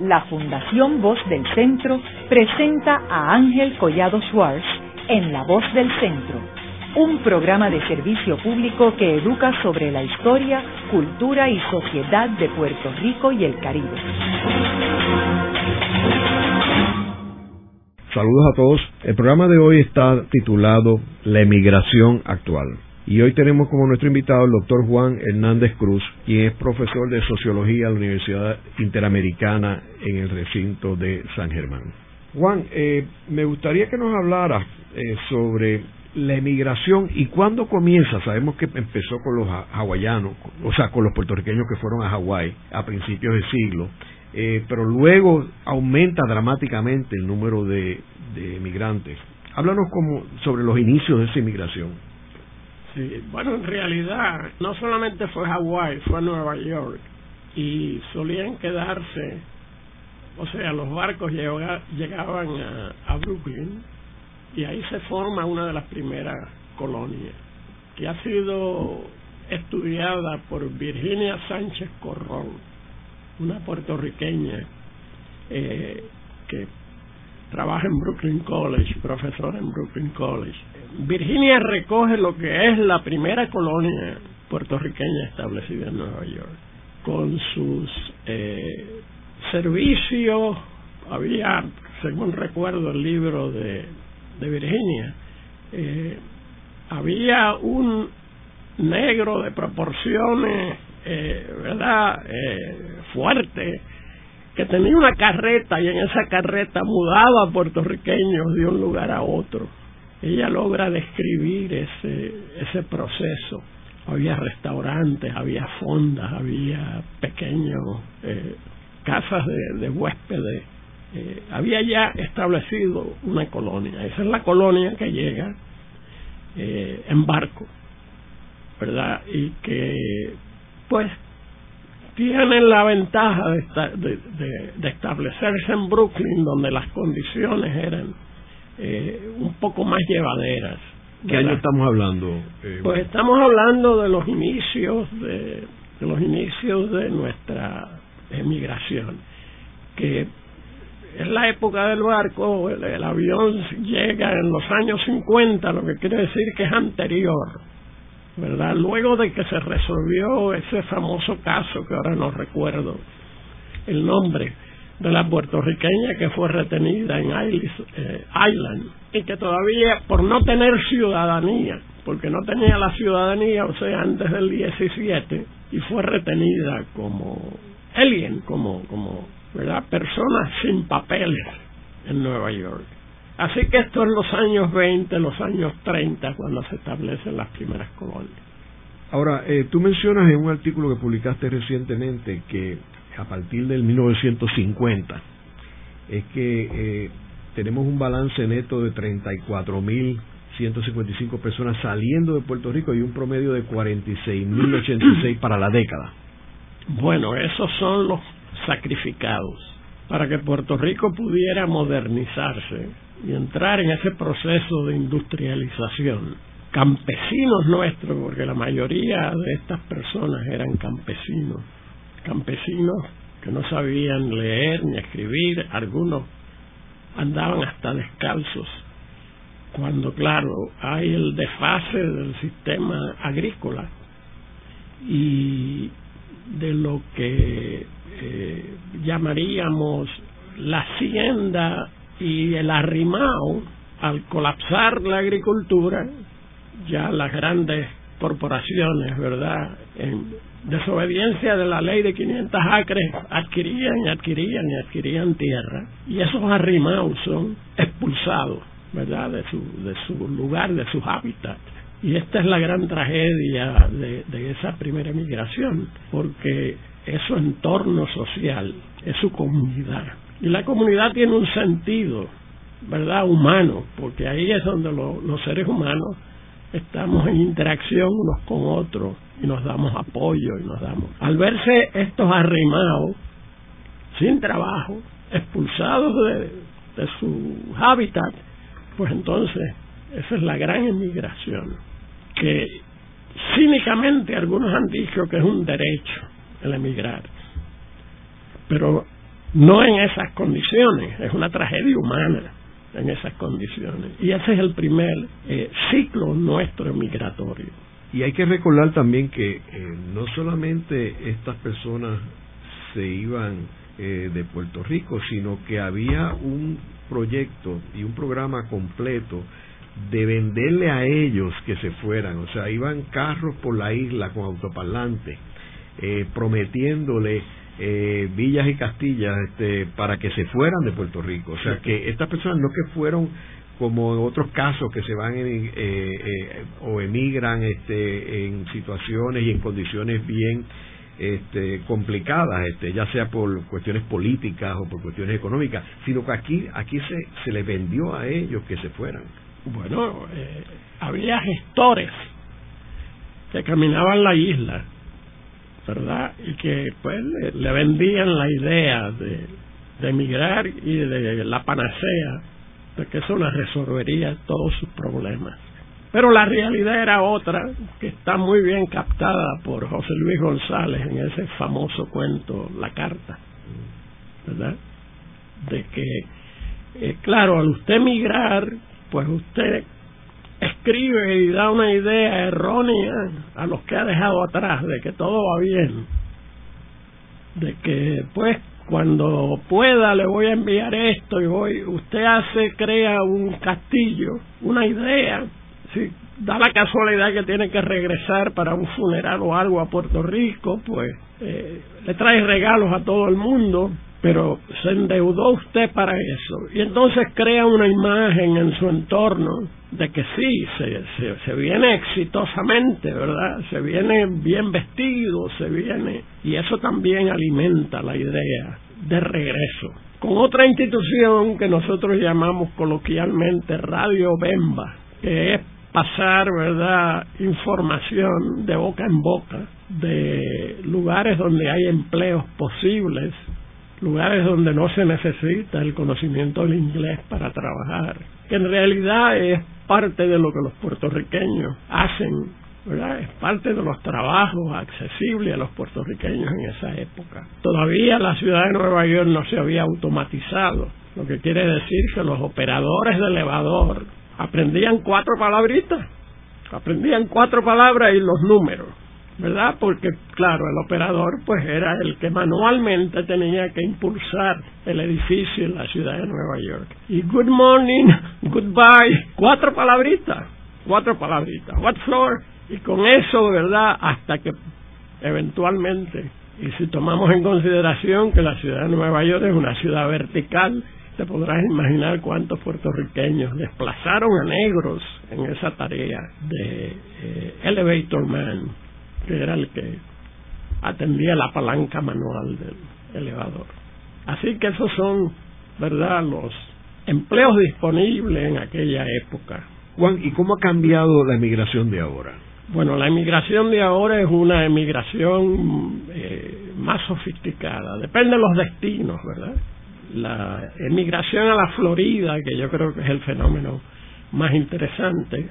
la Fundación Voz del Centro presenta a Ángel Collado Schwartz en La Voz del Centro, un programa de servicio público que educa sobre la historia, cultura y sociedad de Puerto Rico y el Caribe. Saludos a todos. El programa de hoy está titulado La emigración actual. Y hoy tenemos como nuestro invitado el doctor Juan Hernández Cruz, quien es profesor de Sociología en la Universidad Interamericana en el recinto de San Germán. Juan, eh, me gustaría que nos hablara eh, sobre la emigración y cuándo comienza. Sabemos que empezó con los hawaianos, o sea, con los puertorriqueños que fueron a Hawái a principios del siglo, eh, pero luego aumenta dramáticamente el número de, de emigrantes. Háblanos como sobre los inicios de esa inmigración. Sí, bueno, en realidad no solamente fue Hawái, fue Nueva York y solían quedarse, o sea, los barcos llegaban a, Brooklyn y ahí se forma una de las primeras colonias que ha sido estudiada por Virginia Sánchez Corrón, una puertorriqueña eh, que trabaja en Brooklyn College, profesora en Brooklyn College. Virginia recoge lo que es la primera colonia puertorriqueña establecida en Nueva York, con sus eh, servicios, había, según recuerdo el libro de, de Virginia, eh, había un negro de proporciones, eh, ¿verdad?, eh, fuerte, que tenía una carreta y en esa carreta mudaba puertorriqueños de un lugar a otro. Ella logra describir ese, ese proceso. Había restaurantes, había fondas, había pequeños eh, casas de, de huéspedes. Eh, había ya establecido una colonia. Esa es la colonia que llega eh, en barco, ¿verdad? Y que, pues, tienen la ventaja de, de, establecerse en Brooklyn, donde las condiciones eran eh, un poco más llevaderas. ¿Qué año estamos hablando? Eh, pues estamos hablando de los inicios de, de los inicios de nuestra emigración, que es la época del barco, el, el, avión llega en los años 50, lo que quiere decir que es anterior ¿verdad? Luego de que se resolvió ese famoso caso que ahora no recuerdo el nombre de la puertorriqueña que fue retenida en eh, Island y que todavía por no tener ciudadanía, porque no tenía la ciudadanía, o sea, antes del 17 y fue retenida como alien, como como, ¿verdad? Personas sin papeles en Nueva York. Así que esto en los años 20, los años 30, cuando se establecen las primeras colonias. Ahora, eh, tú mencionas en un artículo que publicaste recientemente que a partir del 1950 es que eh, tenemos un balance neto de 34.155 personas saliendo de Puerto Rico y un promedio de 46.086 para la década. Bueno, esos son los sacrificados para que Puerto Rico pudiera modernizarse y entrar en ese proceso de industrialización. Campesinos nuestros, porque la mayoría de estas personas eran campesinos, campesinos que no sabían leer ni escribir, algunos andaban hasta descalzos, cuando claro, hay el desfase del sistema agrícola y de lo que eh, llamaríamos la hacienda y el arrimao, al colapsar la agricultura, ya las grandes corporaciones, ¿verdad? En desobediencia de la ley de 500 acres, adquirían y adquirían y adquirían tierra. Y esos arrimaos son expulsados, ¿verdad? De su, de su lugar, de sus hábitats. Y esta es la gran tragedia de, de esa primera migración, porque es su entorno social, es su comunidad. Y la comunidad tiene un sentido, ¿verdad? Humano, porque ahí es donde los seres humanos estamos en interacción unos con otros y nos damos apoyo y nos damos. Al verse estos arrimados, sin trabajo, expulsados de, de su hábitat, pues entonces esa es la gran emigración, que cínicamente algunos han dicho que es un derecho el emigrar. Pero no en esas condiciones, es una tragedia humana en esas condiciones. Y ese es el primer eh, ciclo nuestro migratorio. Y hay que recordar también que no solamente estas personas se iban eh, de Puerto Rico, sino que había un proyecto y un programa completo de venderle a ellos que se fueran, o sea, iban carros por la isla con autoparlantes, eh, prometiéndole eh, villas y castillas este, para que se fueran de Puerto Rico, o sea, que estas personas no que fueron como en otros casos que se van eh, eh, o emigran este, en situaciones y en condiciones bien este, complicadas, este, ya sea por cuestiones políticas o por cuestiones económicas, sino que aquí, aquí se, se les vendió a ellos que se fueran. Bueno, eh, había gestores que caminaban la isla, ¿verdad? Y que pues le, vendían la idea de, de emigrar y de la panacea, de que eso les resolvería todos sus problemas. Pero la realidad era otra, que está muy bien captada por José Luis González en ese famoso cuento La Carta, ¿verdad? De que, eh, claro, al usted migrar, pues usted escribe y da una idea errónea a los que ha dejado atrás de que todo va bien, de que pues cuando pueda le voy a enviar esto y voy, usted hace, crea un castillo, una idea. Si da la casualidad que tiene que regresar para un funeral o algo a Puerto Rico, pues eh, le trae regalos a todo el mundo, pero se endeudó usted para eso. Y entonces crea una imagen en su entorno de que sí, se, se, viene exitosamente, ¿verdad? Se viene bien vestido, se viene... Y eso también alimenta la idea de regreso. Con otra institución que nosotros llamamos coloquialmente Radio Bemba, que es pasar, ¿verdad?, información de boca en boca de lugares donde hay empleos posibles, lugares donde no se necesita el conocimiento del inglés para trabajar, que en realidad es parte de lo que los puertorriqueños hacen, ¿verdad? Es parte de los trabajos accesibles a los puertorriqueños en esa época. Todavía la ciudad de Nueva York no se había automatizado, lo que quiere decir que los operadores de elevador aprendían cuatro palabritas, aprendían cuatro palabras y los números, ¿verdad? Porque, claro, el operador pues era el que manualmente tenía que impulsar el edificio en la ciudad de Nueva York. Y good morning, goodbye, cuatro palabritas, cuatro palabritas, what floor, y con eso, ¿verdad? Hasta que eventualmente, y si tomamos en consideración que la ciudad de Nueva York es una ciudad vertical, te podrás imaginar cuántos puertorriqueños desplazaron a negros en esa tarea de eh, Elevator Man, que era el que atendía la palanca manual del elevador. Así que esos son, ¿verdad?, los empleos disponibles en aquella época. Juan, ¿y cómo ha cambiado la emigración de ahora? Bueno, la emigración de ahora es una emigración eh, más sofisticada, depende de los destinos, ¿verdad? la emigración a la Florida, que yo creo que es el fenómeno más interesante,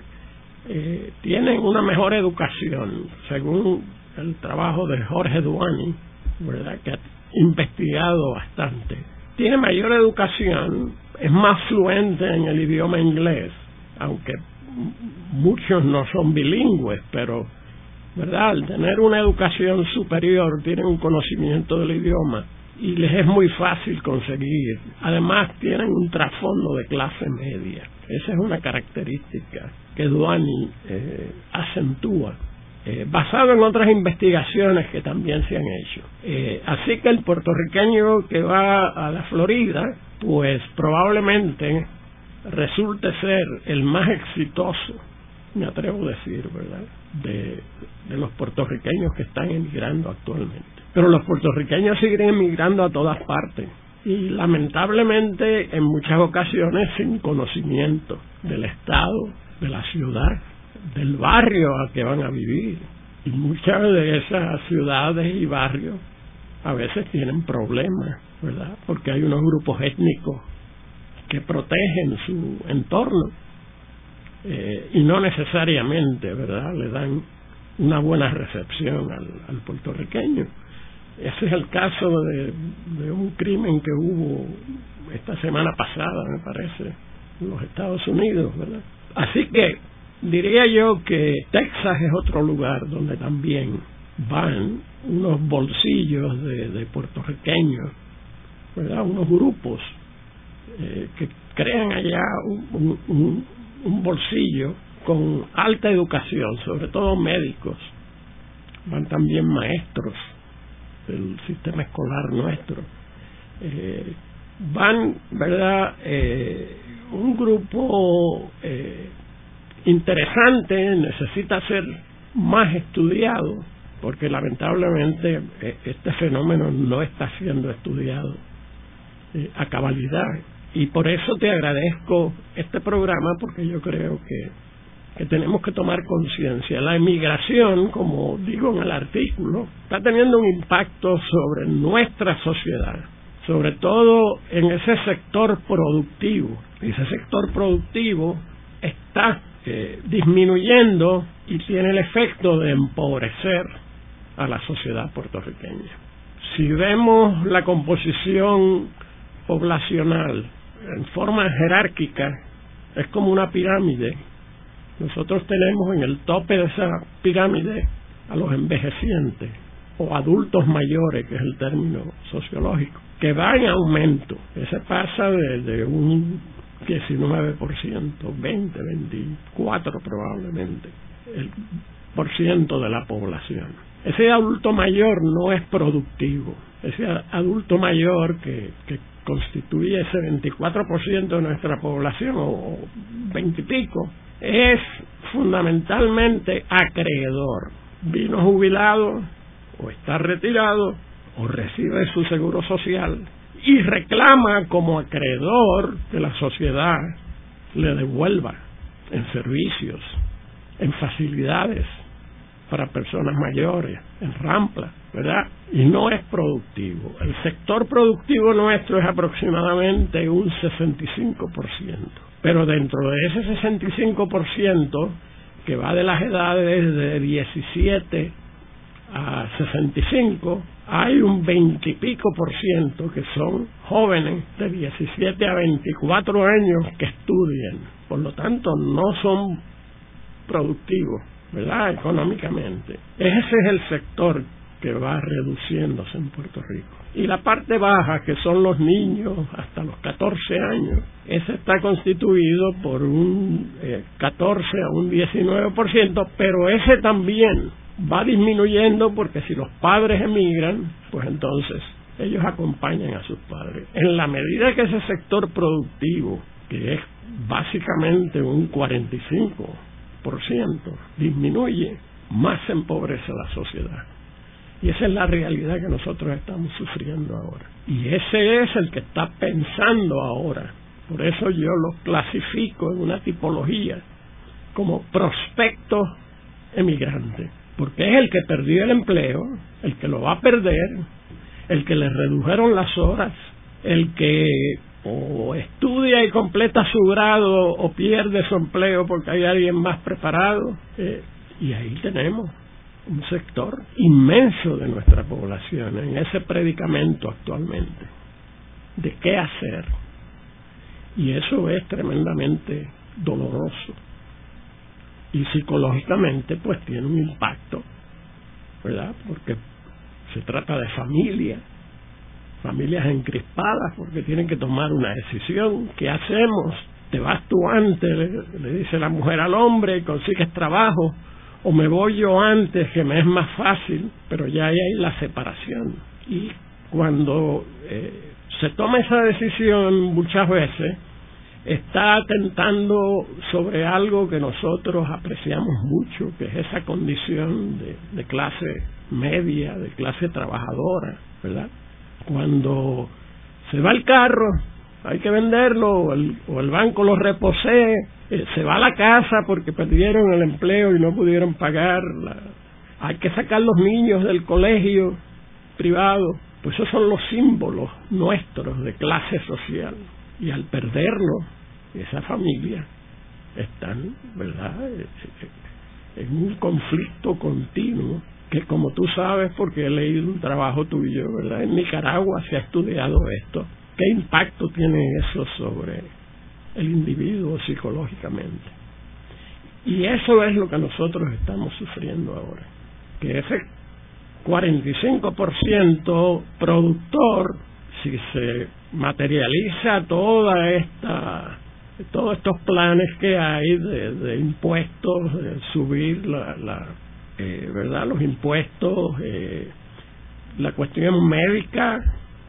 eh, tienen una mejor educación, según el trabajo de Jorge Duani, ¿verdad? que ha investigado bastante. Tiene mayor educación, es más fluente en el idioma inglés, aunque muchos no son bilingües, pero ¿verdad? al tener una educación superior tienen un conocimiento del idioma y les es muy fácil conseguir. Además tienen un trasfondo de clase media. Esa es una característica que Duani eh, acentúa. Eh, basado en otras investigaciones que también se han hecho. Eh, así que el puertorriqueño que va a la Florida, pues probablemente resulte ser el más exitoso, me atrevo a decir, ¿verdad?, de, de los puertorriqueños que están emigrando actualmente. Pero los puertorriqueños siguen emigrando a todas partes y lamentablemente en muchas ocasiones sin conocimiento del Estado, de la ciudad, del barrio al que van a vivir. Y muchas de esas ciudades y barrios a veces tienen problemas, ¿verdad? Porque hay unos grupos étnicos que protegen su entorno eh, y no necesariamente, ¿verdad? Le dan una buena recepción al puertorriqueño. Ese es el caso de, un crimen que hubo esta semana pasada, me parece, en los Estados Unidos, ¿verdad? Así que diría yo que Texas es otro lugar donde también van unos bolsillos de, de puertorriqueños, ¿verdad? Unos grupos eh, que crean allá un, un bolsillo con alta educación, sobre todo médicos, van también maestros del sistema escolar nuestro, eh, van, ¿verdad? Eh, un grupo eh, interesante, necesita ser más estudiado, porque lamentablemente eh, este fenómeno no está siendo estudiado a cabalidad. Y por eso te agradezco este programa, porque yo creo que, que tenemos que tomar conciencia. La emigración, como digo en el artículo, está teniendo un impacto sobre nuestra sociedad sobre todo en ese sector productivo. Ese sector productivo está eh, disminuyendo y tiene el efecto de empobrecer a la sociedad puertorriqueña. Si vemos la composición poblacional en forma jerárquica, es como una pirámide. Nosotros tenemos en el tope de esa pirámide a los envejecientes o adultos mayores, que es el término sociológico que va en aumento. Ese pasa de, un 19%, 20, 24 probablemente, el por ciento de la población. Ese adulto mayor no es productivo. Ese adulto mayor que, que constituye ese 24% de nuestra población, o 20 y pico, es fundamentalmente acreedor. Vino jubilado o está retirado o recibe su seguro social y reclama como acreedor que la sociedad le devuelva en servicios, en facilidades para personas mayores, en rampla, ¿verdad? Y no es productivo. El sector productivo nuestro es aproximadamente un 65%, pero dentro de ese 65% que va de las edades de 17 a 65, hay un veintipico por ciento que son jóvenes de 17 a 24 años que estudian. Por lo tanto, no son productivos, ¿verdad? Económicamente. Ese es el sector que va reduciéndose en Puerto Rico. Y la parte baja, que son los niños hasta los 14 años, ese está constituido por un 14 eh, a un 19%, pero ese también va disminuyendo porque si los padres emigran, pues entonces ellos acompañan a sus padres. En la medida que ese sector productivo, que es básicamente un 45%, disminuye, más empobrece la sociedad. Y esa es la realidad que nosotros estamos sufriendo ahora. Y ese es el que está pensando ahora. Por eso yo lo clasifico en una tipología como prospecto emigrante porque es el que perdió el empleo, el que lo va a perder, el que le redujeron las horas, el que o estudia y completa su grado o pierde su empleo porque hay alguien más preparado. Eh, y ahí tenemos un sector inmenso de nuestra población en ese predicamento actualmente de qué hacer. Y eso es tremendamente doloroso y psicológicamente pues tiene un impacto, ¿verdad? Porque se trata de familia, familias encrispadas porque tienen que tomar una decisión, ¿qué hacemos? Te vas tú antes, le, dice la mujer al hombre, consigues trabajo, o me voy yo antes, que me es más fácil, pero ya hay la separación. Y cuando eh, se toma esa decisión muchas veces, está atentando sobre algo que nosotros apreciamos mucho, que es esa condición de, clase media, de clase trabajadora, ¿verdad? Cuando se va el carro, hay que venderlo, o el, o el banco lo reposee, eh, se va a la casa porque perdieron el empleo y no pudieron pagar, hay que sacar los niños del colegio privado, pues esos son los símbolos nuestros de clase social. Y al perderlo, esa familia están, ¿verdad?, en un conflicto continuo que como tú sabes, porque he leído un trabajo tuyo, ¿verdad? En Nicaragua se ha estudiado esto. ¿Qué impacto tiene eso sobre el individuo psicológicamente? Y eso es lo que nosotros estamos sufriendo ahora. Que ese 45% productor, si se materializa toda esta todos estos planes que hay de, impuestos, de subir la, la eh, verdad los impuestos, eh, la cuestión médica,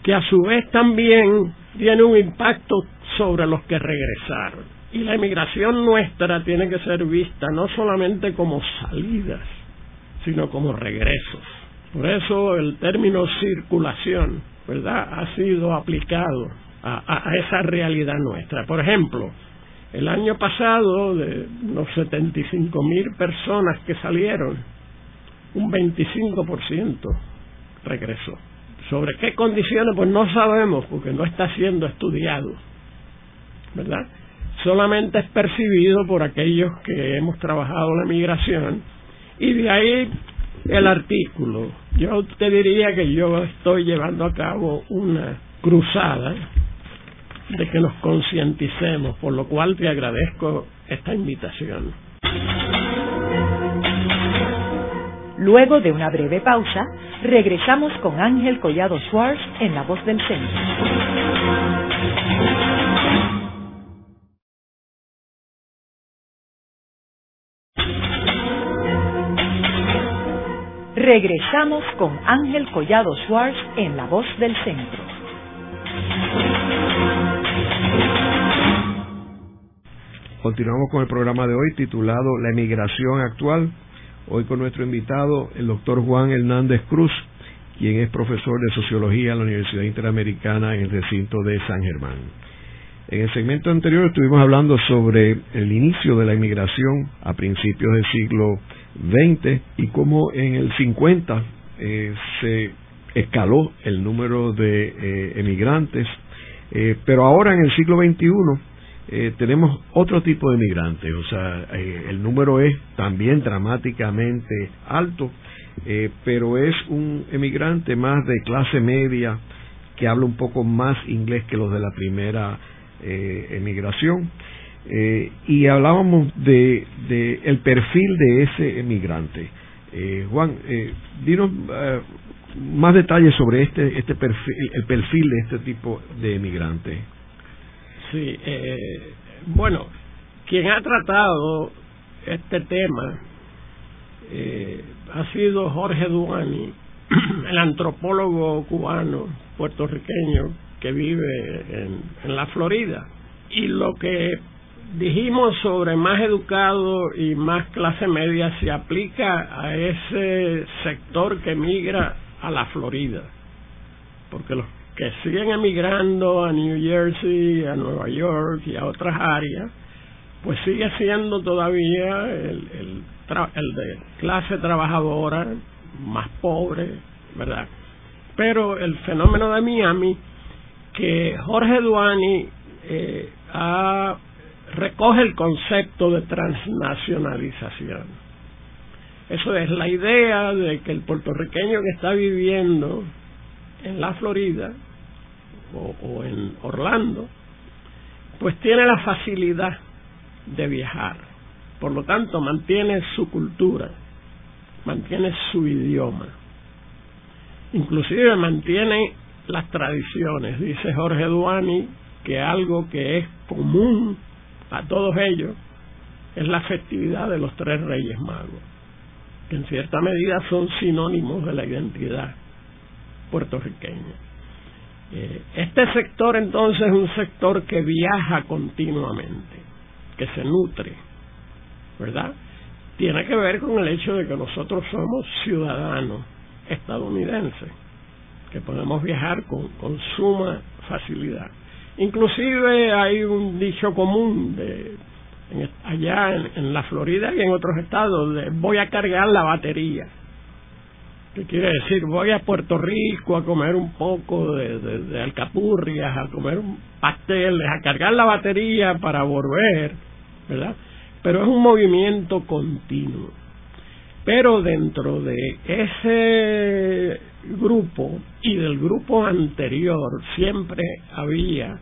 que a su vez también tiene un impacto sobre los que regresaron. Y la emigración nuestra tiene que ser vista no solamente como salidas, sino como regresos. Por eso el término circulación, ¿verdad?, ha sido aplicado a, esa realidad nuestra. Por ejemplo, el año pasado, de los 75 mil personas que salieron, un 25% regresó. ¿Sobre qué condiciones? Pues no sabemos, porque no está siendo estudiado, ¿verdad? Solamente es percibido por aquellos que hemos trabajado la migración, y de ahí el artículo. Yo te diría que yo estoy llevando a cabo una cruzada de que nos concienticemos, por lo cual te agradezco esta invitación. Luego de una breve pausa, regresamos con Ángel Collado Schwartz en La Voz del Centro. Regresamos con Ángel Collado Schwartz en La Voz del Centro. Continuamos con el programa de hoy titulado La emigración actual. Hoy con nuestro invitado, el doctor Juan Hernández Cruz, quien es profesor de sociología en la Universidad Interamericana en el recinto de San Germán. En el segmento anterior estuvimos hablando sobre el inicio de la inmigración a principios del siglo XX y cómo en el 50 eh, se escaló el número de eh, emigrantes, eh, pero ahora en el siglo XXI eh, tenemos otro tipo de migrantes, o sea, eh, el número es también dramáticamente alto, eh, pero es un emigrante más de clase media que habla un poco más inglés que los de la primera emigración. y hablábamos de, de, el perfil de ese emigrante. Juan, dinos más detalles sobre este, este perfil, el perfil de este tipo de emigrante. Sí, eh, bueno, quien ha tratado este tema eh, ha sido Jorge Duani, el antropólogo cubano puertorriqueño que vive en, en la Florida. Y lo que dijimos sobre más educado y más clase media se aplica a ese sector que migra a la Florida, porque los que siguen emigrando a New Jersey, a Nueva York y a otras áreas, pues sigue siendo todavía el, el, el de clase trabajadora más pobre, ¿verdad? Pero el fenómeno de Miami, que Jorge Duani eh, recoge el concepto de transnacionalización. Eso es la idea de que el puertorriqueño que está viviendo en la Florida o, en Orlando, pues tiene la facilidad de viajar. Por lo tanto, mantiene su cultura, mantiene su idioma, inclusive mantiene las tradiciones. Dice Jorge Duani que algo que es común a todos ellos es la festividad de los tres reyes magos, que en cierta medida son sinónimos de la identidad puertorriqueña. Eh, este sector entonces es un sector que viaja continuamente, que se nutre, ¿verdad? Tiene que ver con el hecho de que nosotros somos ciudadanos estadounidenses, que podemos viajar con, con suma facilidad. Inclusive hay un dicho común de allá en, en, la Florida y en otros estados de voy a cargar la batería ¿Qué quiere decir? Voy a Puerto Rico a comer un poco de, de, alcapurrias, a comer pasteles, a cargar la batería para volver, ¿verdad? Pero es un movimiento continuo. Pero dentro de ese grupo y del grupo anterior siempre había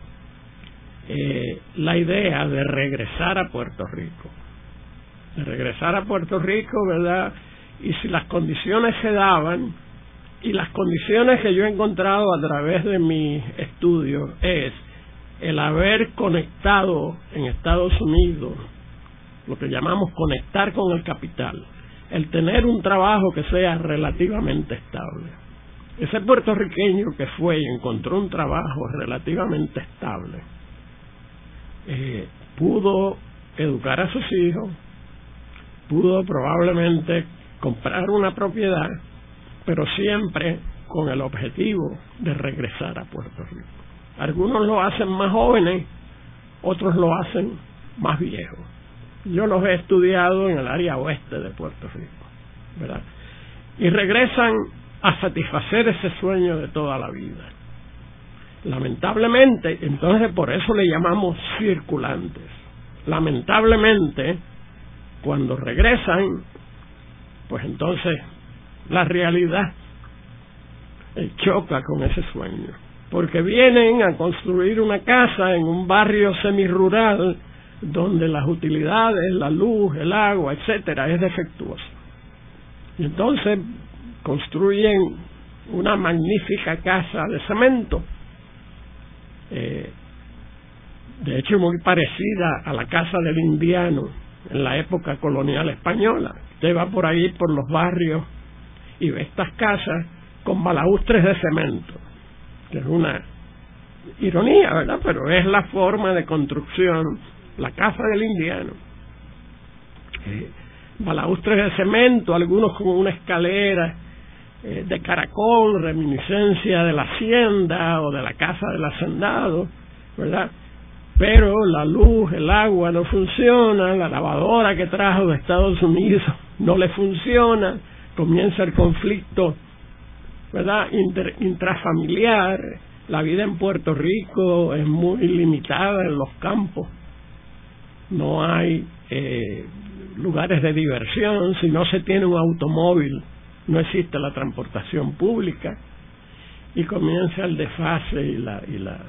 eh, la idea de regresar a Puerto Rico. De regresar a Puerto Rico, ¿verdad? Y si las condiciones se daban, y las condiciones que yo he encontrado a través de mi estudio es el haber conectado en Estados Unidos, lo que llamamos conectar con el capital, el tener un trabajo que sea relativamente estable. Ese puertorriqueño que fue y encontró un trabajo relativamente estable, eh, pudo educar a sus hijos, pudo probablemente comprar una propiedad, pero siempre con el objetivo de regresar a Puerto Rico. Algunos lo hacen más jóvenes, otros lo hacen más viejos. Yo los he estudiado en el área oeste de Puerto Rico, ¿verdad? Y regresan a satisfacer ese sueño de toda la vida. Lamentablemente, entonces por eso le llamamos circulantes. Lamentablemente, cuando regresan, pues entonces la realidad eh, choca con ese sueño. Porque vienen a construir una casa en un barrio semirural donde las utilidades, la luz, el agua, etcétera, es defectuosa. Y entonces construyen una magnífica casa de cemento, eh, de hecho muy parecida a la casa del indiano en la época colonial española. Usted va por ahí, por los barrios, y ve estas casas con balaustres de cemento, que es una ironía, ¿verdad? Pero es la forma de construcción la casa del indiano. Eh, balaustres de cemento, algunos con una escalera eh, de caracol, reminiscencia de la hacienda o de la casa del hacendado, ¿verdad? Pero la luz, el agua no funciona, la lavadora que trajo de Estados Unidos no le funciona, comienza el conflicto, ¿verdad? intrafamiliar, la vida en Puerto Rico es muy limitada en los campos no hay eh, lugares de diversión, si no se tiene un automóvil, no existe la transportación pública y comienza el desfase y la, y la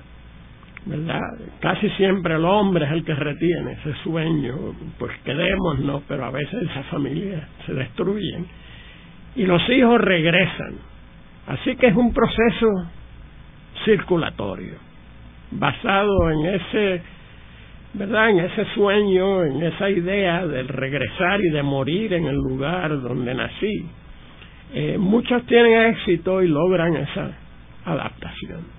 ¿verdad? Casi siempre el hombre es el que retiene ese sueño, pues quedémonos, pero a veces esas familias se destruyen y los hijos regresan. Así que es un proceso circulatorio, basado en ese ¿verdad? En ese sueño, en esa idea del regresar y de morir en el lugar donde nací. Eh, muchos tienen éxito y logran esa adaptación.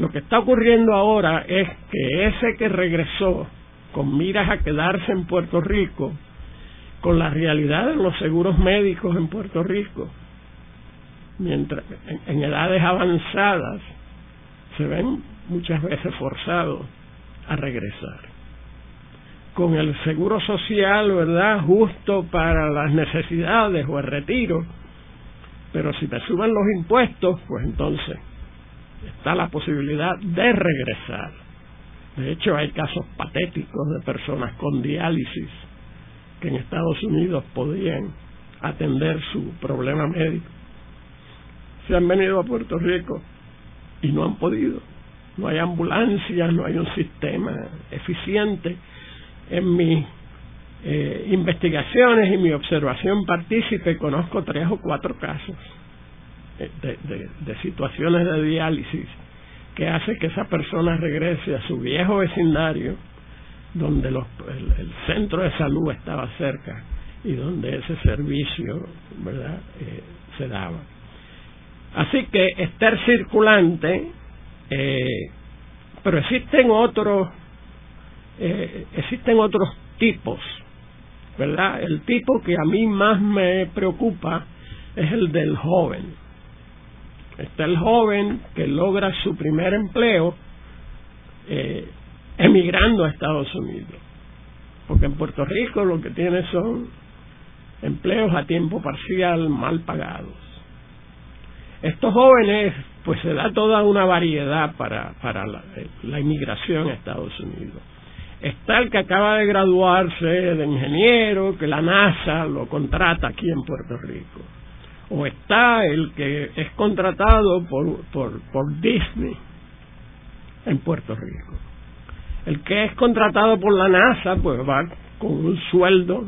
Lo que está ocurriendo ahora es que ese que regresó con miras a quedarse en Puerto Rico, con la realidad de los seguros médicos en Puerto Rico, mientras en edades avanzadas se ven muchas veces forzados a regresar. Con el seguro social, ¿verdad? Justo para las necesidades o el retiro. Pero si te suben los impuestos, pues entonces está la posibilidad de regresar. De hecho, hay casos patéticos de personas con diálisis que en Estados Unidos podían atender su problema médico. Se han venido a Puerto Rico y no han podido no hay ambulancias, no hay un sistema eficiente. En mis eh, investigaciones y mi observación partícipe conozco tres o cuatro casos eh, de, situaciones de diálisis que hace que esa persona regrese a su viejo vecindario donde los, el, centro de salud estaba cerca y donde ese servicio verdad eh, se daba así que estar circulante eh, pero existen otros, eh, existen otros tipos, ¿verdad? El tipo que a mí más me preocupa es el del joven. Está el joven que logra su primer empleo eh, emigrando a Estados Unidos. Porque en Puerto Rico lo que tiene son empleos a tiempo parcial mal pagados. Estos jóvenes pues se da toda una variedad para, para la, inmigración a Estados Unidos. Está el que acaba de graduarse de ingeniero, que la NASA lo contrata aquí en Puerto Rico. O está el que es contratado por, por, Disney en Puerto Rico. El que es contratado por la NASA, pues va con un sueldo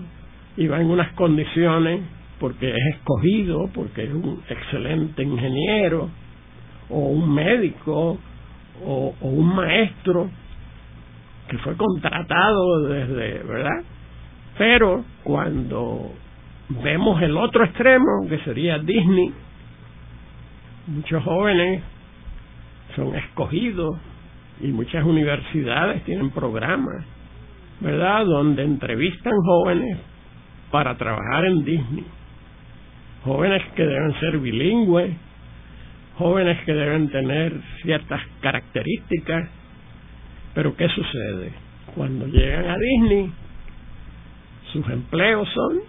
y va en unas condiciones porque es escogido, porque es un excelente ingeniero, o un médico, o un maestro, que fue contratado desde, ¿verdad? Pero cuando vemos el otro extremo, que sería Disney, muchos jóvenes son escogidos y muchas universidades tienen programas, ¿verdad?, donde entrevistan jóvenes para trabajar en Disney. Jóvenes que deben ser bilingües, jóvenes que deben tener ciertas características pero ¿qué sucede? Cuando llegan a Disney, sus empleos son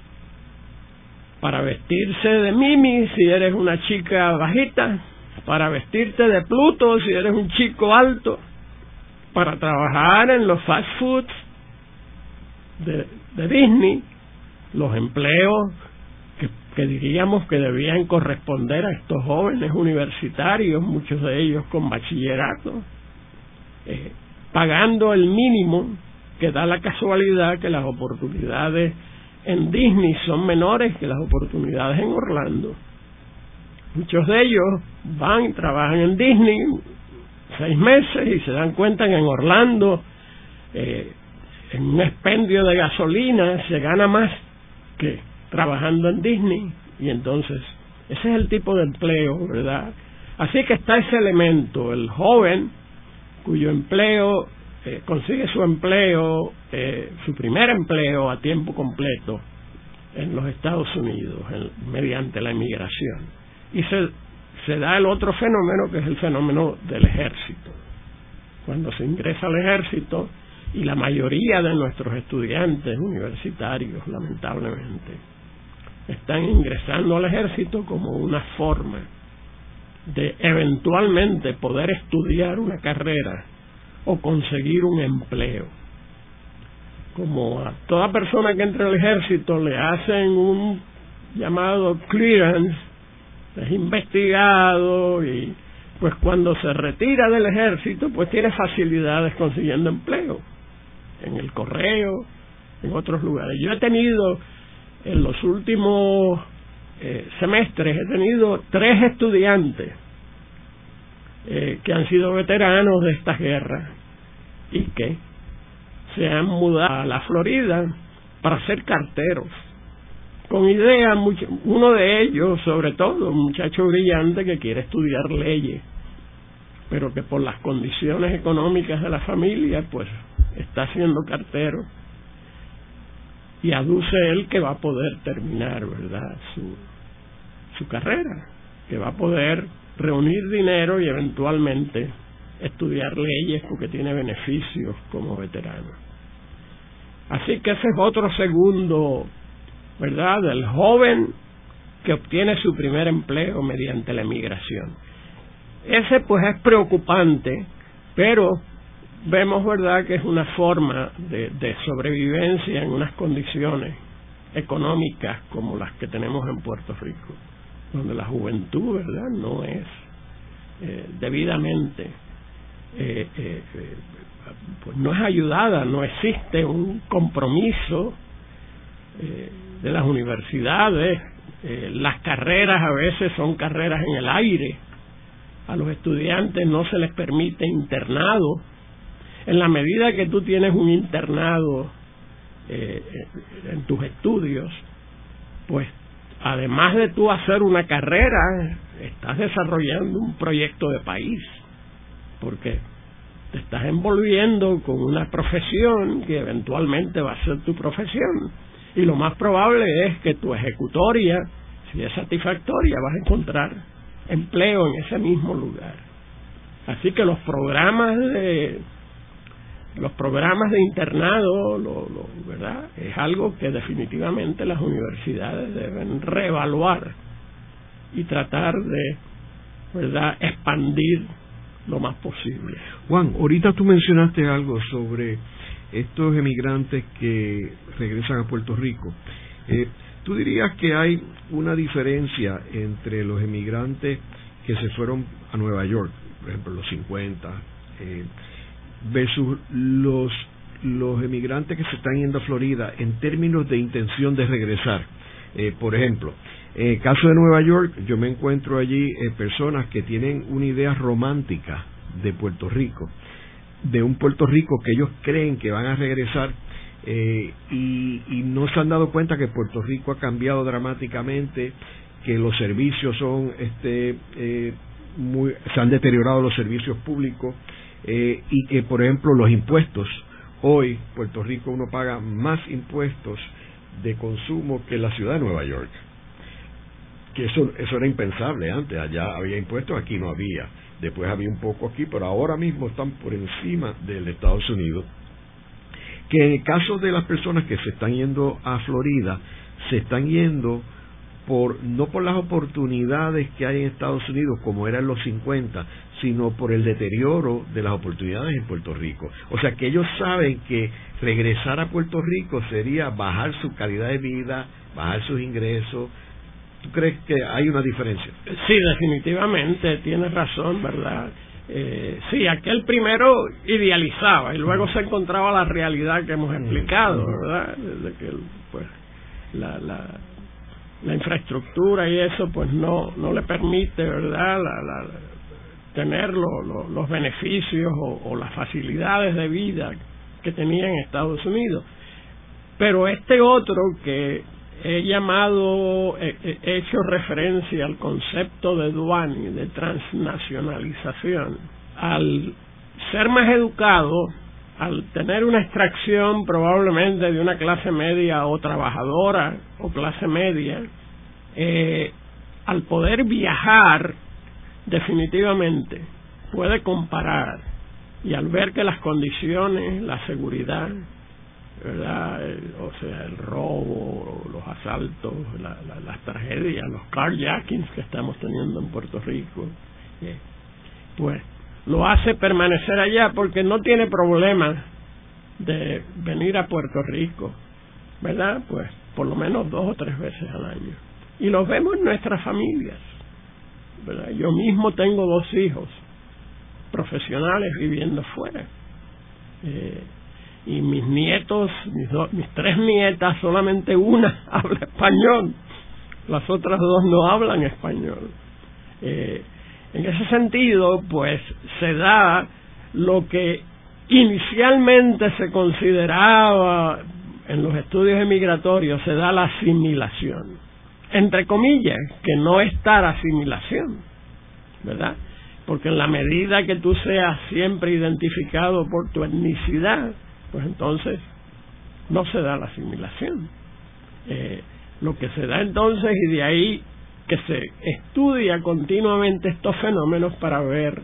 para vestirse de Mimi si eres una chica bajita, para vestirte de Pluto si eres un chico alto, para trabajar en los fast foods de, Disney, los empleos que, que, diríamos que debían corresponder a estos jóvenes universitarios, muchos de ellos con bachillerato. Eh, pagando el mínimo que da la casualidad que las oportunidades en Disney son menores que las oportunidades en Orlando. Muchos de ellos van y trabajan en Disney seis meses y se dan cuenta que en Orlando, eh, en un expendio de gasolina, se gana más que trabajando en Disney. Y entonces, ese es el tipo de empleo, ¿verdad? Así que está ese elemento, el joven cuyo empleo eh, consigue su empleo, eh, su primer empleo a tiempo completo en los Estados Unidos mediante la inmigración. Y se, se da el otro fenómeno que es el fenómeno del ejército. Cuando se ingresa al ejército, y la mayoría de nuestros estudiantes universitarios, lamentablemente, están ingresando al ejército como una forma de eventualmente poder estudiar una carrera o conseguir un empleo. Como a toda persona que entra al ejército le hacen un llamado clearance, es investigado y pues cuando se retira del ejército pues tiene facilidades consiguiendo empleo en el correo, en otros lugares. Yo he tenido en los últimos eh, semestres he tenido tres estudiantes eh, que han sido veteranos de esta guerra y que se han mudado a la Florida para ser carteros con idea uno de ellos sobre todo un muchacho brillante que quiere estudiar leyes pero que por las condiciones económicas de la familia pues está siendo cartero y aduce él que va a poder terminar, ¿verdad? Su, su carrera, que va a poder reunir dinero y eventualmente estudiar leyes porque tiene beneficios como veterano. Así que ese es otro segundo, ¿verdad? Del joven que obtiene su primer empleo mediante la emigración. Ese pues es preocupante, pero vemos, ¿verdad?, que es una forma de, de, sobrevivencia en unas condiciones económicas como las que tenemos en Puerto Rico, donde la juventud, ¿verdad?, no es eh, debidamente, eh, eh, pues no es ayudada, no existe un compromiso de las universidades, las carreras a veces son carreras en el aire, a los estudiantes no se les permite internado, en la medida que tú tienes un internado eh, en tus estudios, pues además de tú hacer una carrera, estás desarrollando un proyecto de país, porque te estás envolviendo con una profesión que eventualmente va a ser tu profesión. Y lo más probable es que tu ejecutoria, si es satisfactoria, vas a encontrar empleo en ese mismo lugar. Así que los programas de los programas de internado, lo, ¿verdad? Es algo que definitivamente las universidades deben reevaluar y tratar de, ¿verdad?, expandir lo más posible. Juan, ahorita tú mencionaste algo sobre estos emigrantes que regresan a Puerto Rico, eh, ¿tú dirías que hay una diferencia entre los emigrantes que se fueron a Nueva York, por ejemplo, los 50, eh, versus los, los emigrantes que se están yendo a Florida en términos de intención de regresar? Eh, por ejemplo, en el caso de Nueva York, yo me encuentro allí eh, personas que tienen una idea romántica de Puerto Rico, de un Puerto Rico que ellos creen que van a regresar eh, y, no se han dado cuenta que Puerto Rico ha cambiado dramáticamente, que los servicios son, este, eh, muy, se han deteriorado los servicios públicos y que, por ejemplo, los impuestos, hoy Puerto Rico uno paga más impuestos de consumo que la ciudad de Nueva York. Que eso, eso era impensable antes, allá había impuestos, aquí no había, después había un poco aquí, pero ahora mismo están por encima del Estados Unidos, que en el caso de las personas que se están yendo a Florida, se están yendo por no por las oportunidades que hay en Estados Unidos como era en los 50, sino por el deterioro de las oportunidades en Puerto Rico. O sea que ellos saben que regresar a Puerto Rico sería bajar su calidad de vida, bajar sus ingresos, ¿Tú crees que hay una diferencia? Sí, definitivamente, tienes razón, ¿verdad? Eh, sí, aquel primero idealizaba y luego se encontraba la realidad que hemos explicado, ¿verdad? Desde que pues la, la, la infraestructura y eso pues no no le permite, ¿verdad? La, la, tener los beneficios o, las facilidades de vida que tenía en Estados Unidos. Pero este otro que he llamado, he, hecho referencia al concepto de Duani, de transnacionalización. Al ser más educado, al tener una extracción probablemente de una clase media o trabajadora o clase media, eh, al poder viajar definitivamente puede comparar y al ver que las condiciones, la seguridad, ¿verdad? O sea, el robo, los asaltos, las tragedias, los carjackings que estamos teniendo en Puerto Rico, eh, pues lo hace permanecer allá porque no tiene problema de venir a Puerto Rico, ¿verdad? Pues por lo menos dos o tres veces al año. Y los vemos en nuestras familias, ¿verdad? Yo mismo tengo dos hijos profesionales viviendo fuera. Eh, y mis nietos, mis, mis tres nietas, solamente una habla español, las otras dos no hablan español. Eh, en ese sentido, pues se da lo que inicialmente se consideraba en los estudios emigratorios, se da la asimilación. Entre comillas, que no está la asimilación, ¿verdad? Porque en la medida que tú seas siempre identificado por tu etnicidad, pues entonces no se da la asimilación. Eh, lo que se da entonces y de ahí que se estudia continuamente estos fenómenos para ver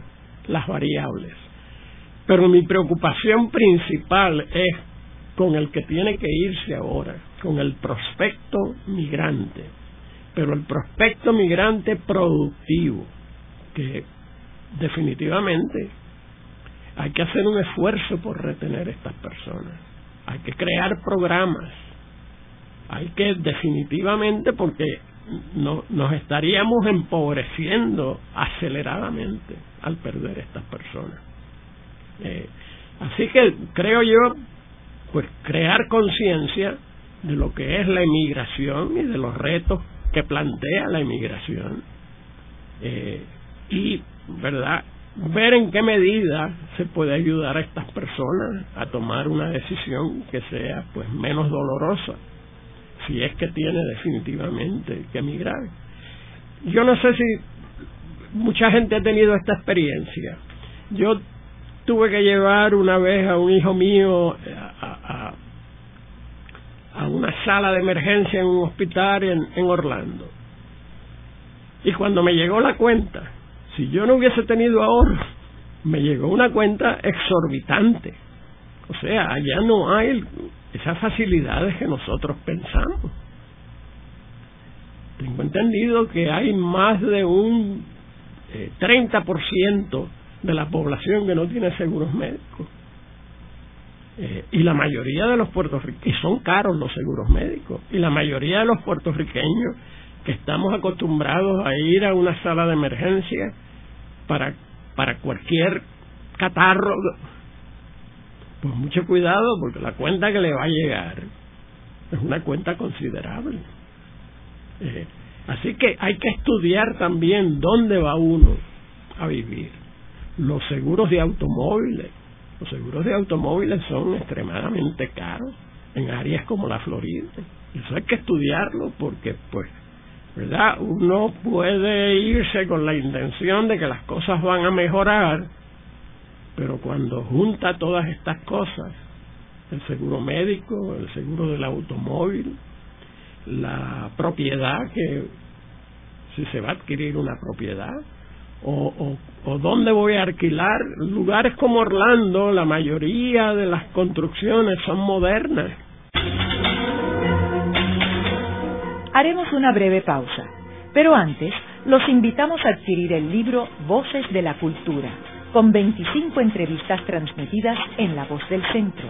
las variables. Pero mi preocupación principal es con el que tiene que irse ahora, con el prospecto migrante, pero el prospecto migrante productivo, que definitivamente hay que hacer un esfuerzo por retener estas personas. Hay que crear programas. Hay que definitivamente, porque no, nos estaríamos empobreciendo aceleradamente al perder estas personas. Eh, así que creo yo, pues crear conciencia de lo que es la inmigración y de los retos que plantea la inmigración. Eh, y, ¿verdad? ver en qué medida se puede ayudar a estas personas a tomar una decisión que sea pues menos dolorosa si es que tiene definitivamente que emigrar. Yo no sé si mucha gente ha tenido esta experiencia. Yo tuve que llevar una vez a un hijo mío a, una sala de emergencia en un hospital en, en Orlando. Y cuando me llegó la cuenta si yo no hubiese tenido ahorro, me llegó una cuenta exorbitante. O sea, allá no hay esas facilidades que nosotros pensamos. Tengo entendido que hay más de un eh, 30% de la población que no tiene seguros médicos. Eh, y la mayoría de los puertorriqueños, y son caros los seguros médicos, y la mayoría de los puertorriqueños que estamos acostumbrados a ir a una sala de emergencia para, para cualquier catarro, pues mucho cuidado porque la cuenta que le va a llegar es una cuenta considerable. Eh, así que hay que estudiar también dónde va uno a vivir. Los seguros de automóviles, los seguros de automóviles son extremadamente caros en áreas como la Florida. Eso hay que estudiarlo porque, pues, ¿verdad? Uno puede irse con la intención de que las cosas van a mejorar, pero cuando junta todas estas cosas, el seguro médico, el seguro del automóvil, la propiedad que si se va a adquirir una propiedad o, o, dónde voy a alquilar lugares como Orlando la mayoría de las construcciones son modernas. Haremos una breve pausa pero antes los invitamos a adquirir el libro Voces de la Cultura con 25 entrevistas transmitidas en La Voz del Centro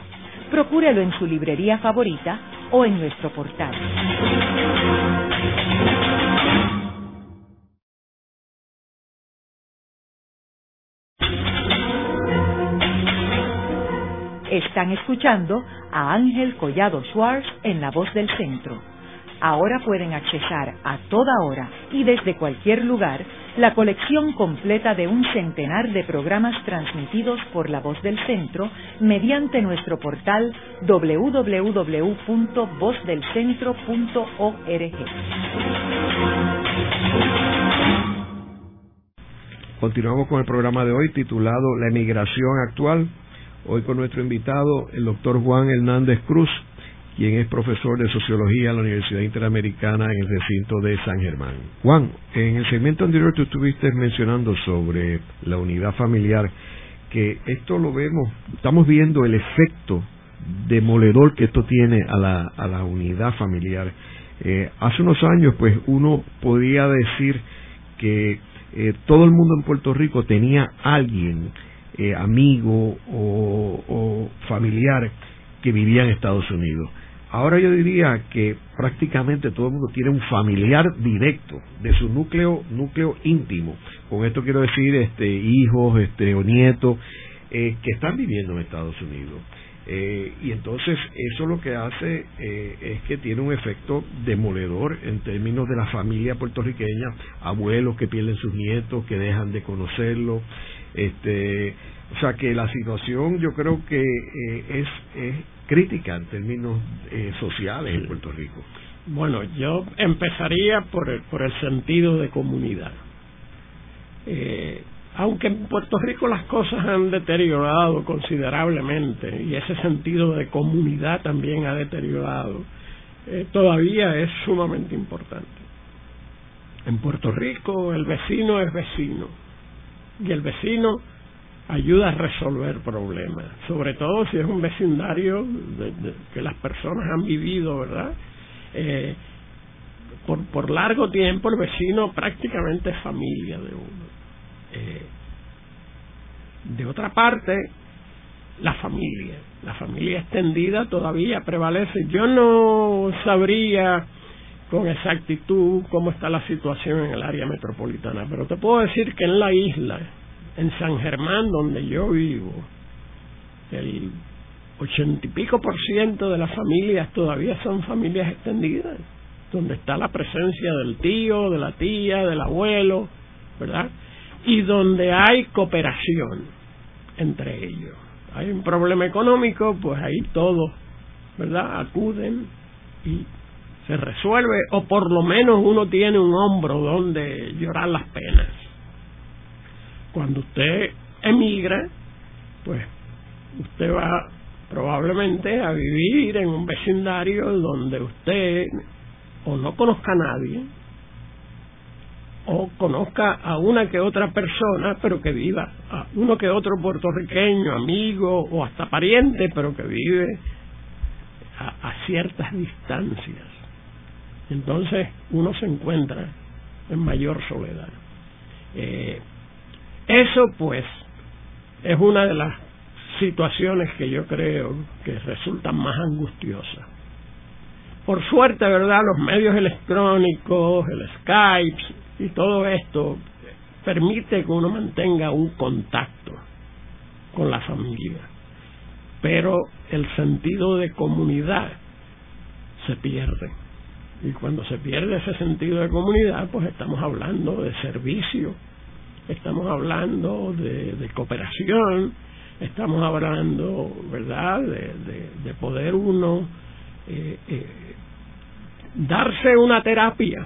procúrelo en su librería favorita o en nuestro portal. Están escuchando a Ángel Collado Schwartz en La Voz del Centro. Ahora pueden accesar a toda hora y desde cualquier lugar la colección completa de un centenar de programas transmitidos por La Voz del Centro mediante nuestro portal www.vozdelcentro.org. Continuamos con el programa de hoy titulado La emigración actual. Hoy con nuestro invitado, el doctor Juan Hernández Cruz, quien es profesor de sociología en la Universidad Interamericana en el recinto de San Germán. Juan, en el segmento anterior tú estuviste mencionando sobre la unidad familiar, que esto lo vemos, estamos viendo el efecto demoledor que esto tiene a la, a la unidad familiar. Eh, hace unos años, pues uno podía decir que eh, todo el mundo en Puerto Rico tenía alguien, eh, amigo o, o familiar, que vivía en Estados Unidos. Ahora yo diría que prácticamente todo el mundo tiene un familiar directo de su núcleo núcleo íntimo. Con esto quiero decir este hijos, este o nietos eh, que están viviendo en Estados Unidos. Eh, y entonces eso lo que hace eh, es que tiene un efecto demoledor en términos de la familia puertorriqueña, abuelos que pierden sus nietos, que dejan de conocerlo, este, o sea que la situación yo creo que es, es crítica en términos eh, sociales en Puerto Rico? Bueno, yo empezaría por el, por el sentido de comunidad. Eh, aunque en Puerto Rico las cosas han deteriorado considerablemente y ese sentido de comunidad también ha deteriorado, eh, todavía es sumamente importante. En Puerto Rico el vecino es vecino y el vecino ayuda a resolver problemas, sobre todo si es un vecindario que las personas han vivido, ¿verdad? Eh, por, por largo tiempo el vecino prácticamente es familia de uno. Eh, de otra parte, la familia, la familia extendida todavía prevalece. Yo no sabría con exactitud cómo está la situación en el área metropolitana, pero te puedo decir que en la isla, en San Germán, donde yo vivo, el ochenta y pico por ciento de las familias todavía son familias extendidas, donde está la presencia del tío, de la tía, del abuelo, ¿verdad? Y donde hay cooperación entre ellos. Hay un problema económico, pues ahí todos, ¿verdad? Acuden y se resuelve, o por lo menos uno tiene un hombro donde llorar las penas cuando usted emigra, pues usted va probablemente a vivir en un vecindario donde usted o no conozca a nadie o conozca a una que otra persona, pero que viva, a uno que otro puertorriqueño, amigo o hasta pariente, pero que vive a, ciertas distancias. Entonces uno se encuentra en mayor soledad. Eh, eso pues es una de las situaciones que yo creo que resultan más angustiosas. Por suerte, ¿verdad? Los medios electrónicos, el Skype y todo esto permite que uno mantenga un contacto con la familia. Pero el sentido de comunidad se pierde. Y cuando se pierde ese sentido de comunidad, pues estamos hablando de servicio, estamos hablando de, cooperación, estamos hablando, ¿verdad?, de, poder uno eh, eh, darse una terapia,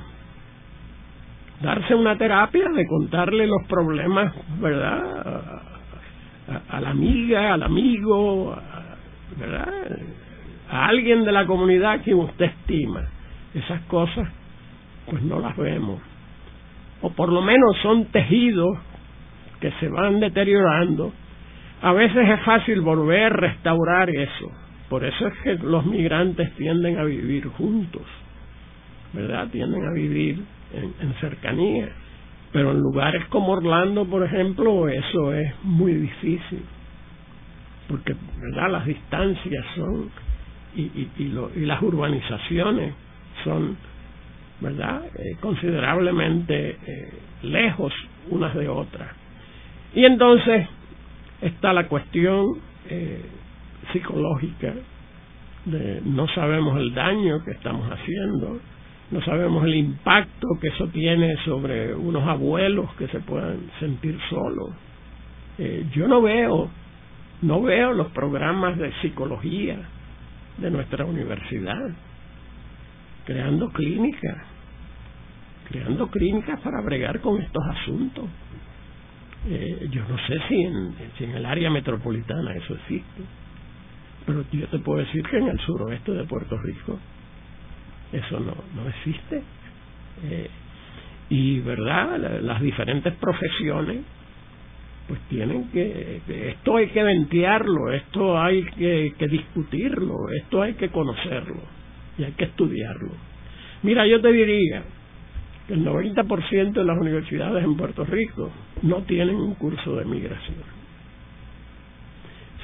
darse una terapia de contarle los problemas, ¿verdad?, a, la amiga, al amigo, ¿verdad?, a alguien de la comunidad que usted estima. Esas cosas, pues no las vemos o por lo menos son tejidos que se van deteriorando, a veces es fácil volver a restaurar eso. Por eso es que los migrantes tienden a vivir juntos, ¿verdad? Tienden a vivir en, cercanía. Pero en lugares como Orlando, por ejemplo, eso es muy difícil. Porque, ¿verdad? Las distancias son y, y, y las urbanizaciones son ¿verdad? Eh, considerablemente eh, lejos unas de otras. Y entonces está la cuestión eh, psicológica de no sabemos el daño que estamos haciendo, no sabemos el impacto que eso tiene sobre unos abuelos que se puedan sentir solos. yo no veo, no veo los programas de psicología de nuestra universidad creando clínicas creando clínicas para bregar con estos asuntos. Eh, yo no sé si en, si en el área metropolitana eso existe, pero yo te puedo decir que en el suroeste de Puerto Rico eso no, no existe. Eh, y, ¿verdad? Las diferentes profesiones pues tienen que, esto hay que ventearlo, esto hay que, que discutirlo, esto hay que conocerlo y hay que estudiarlo. Mira, yo te diría, el 90% de las universidades en Puerto Rico no tienen un curso de migración.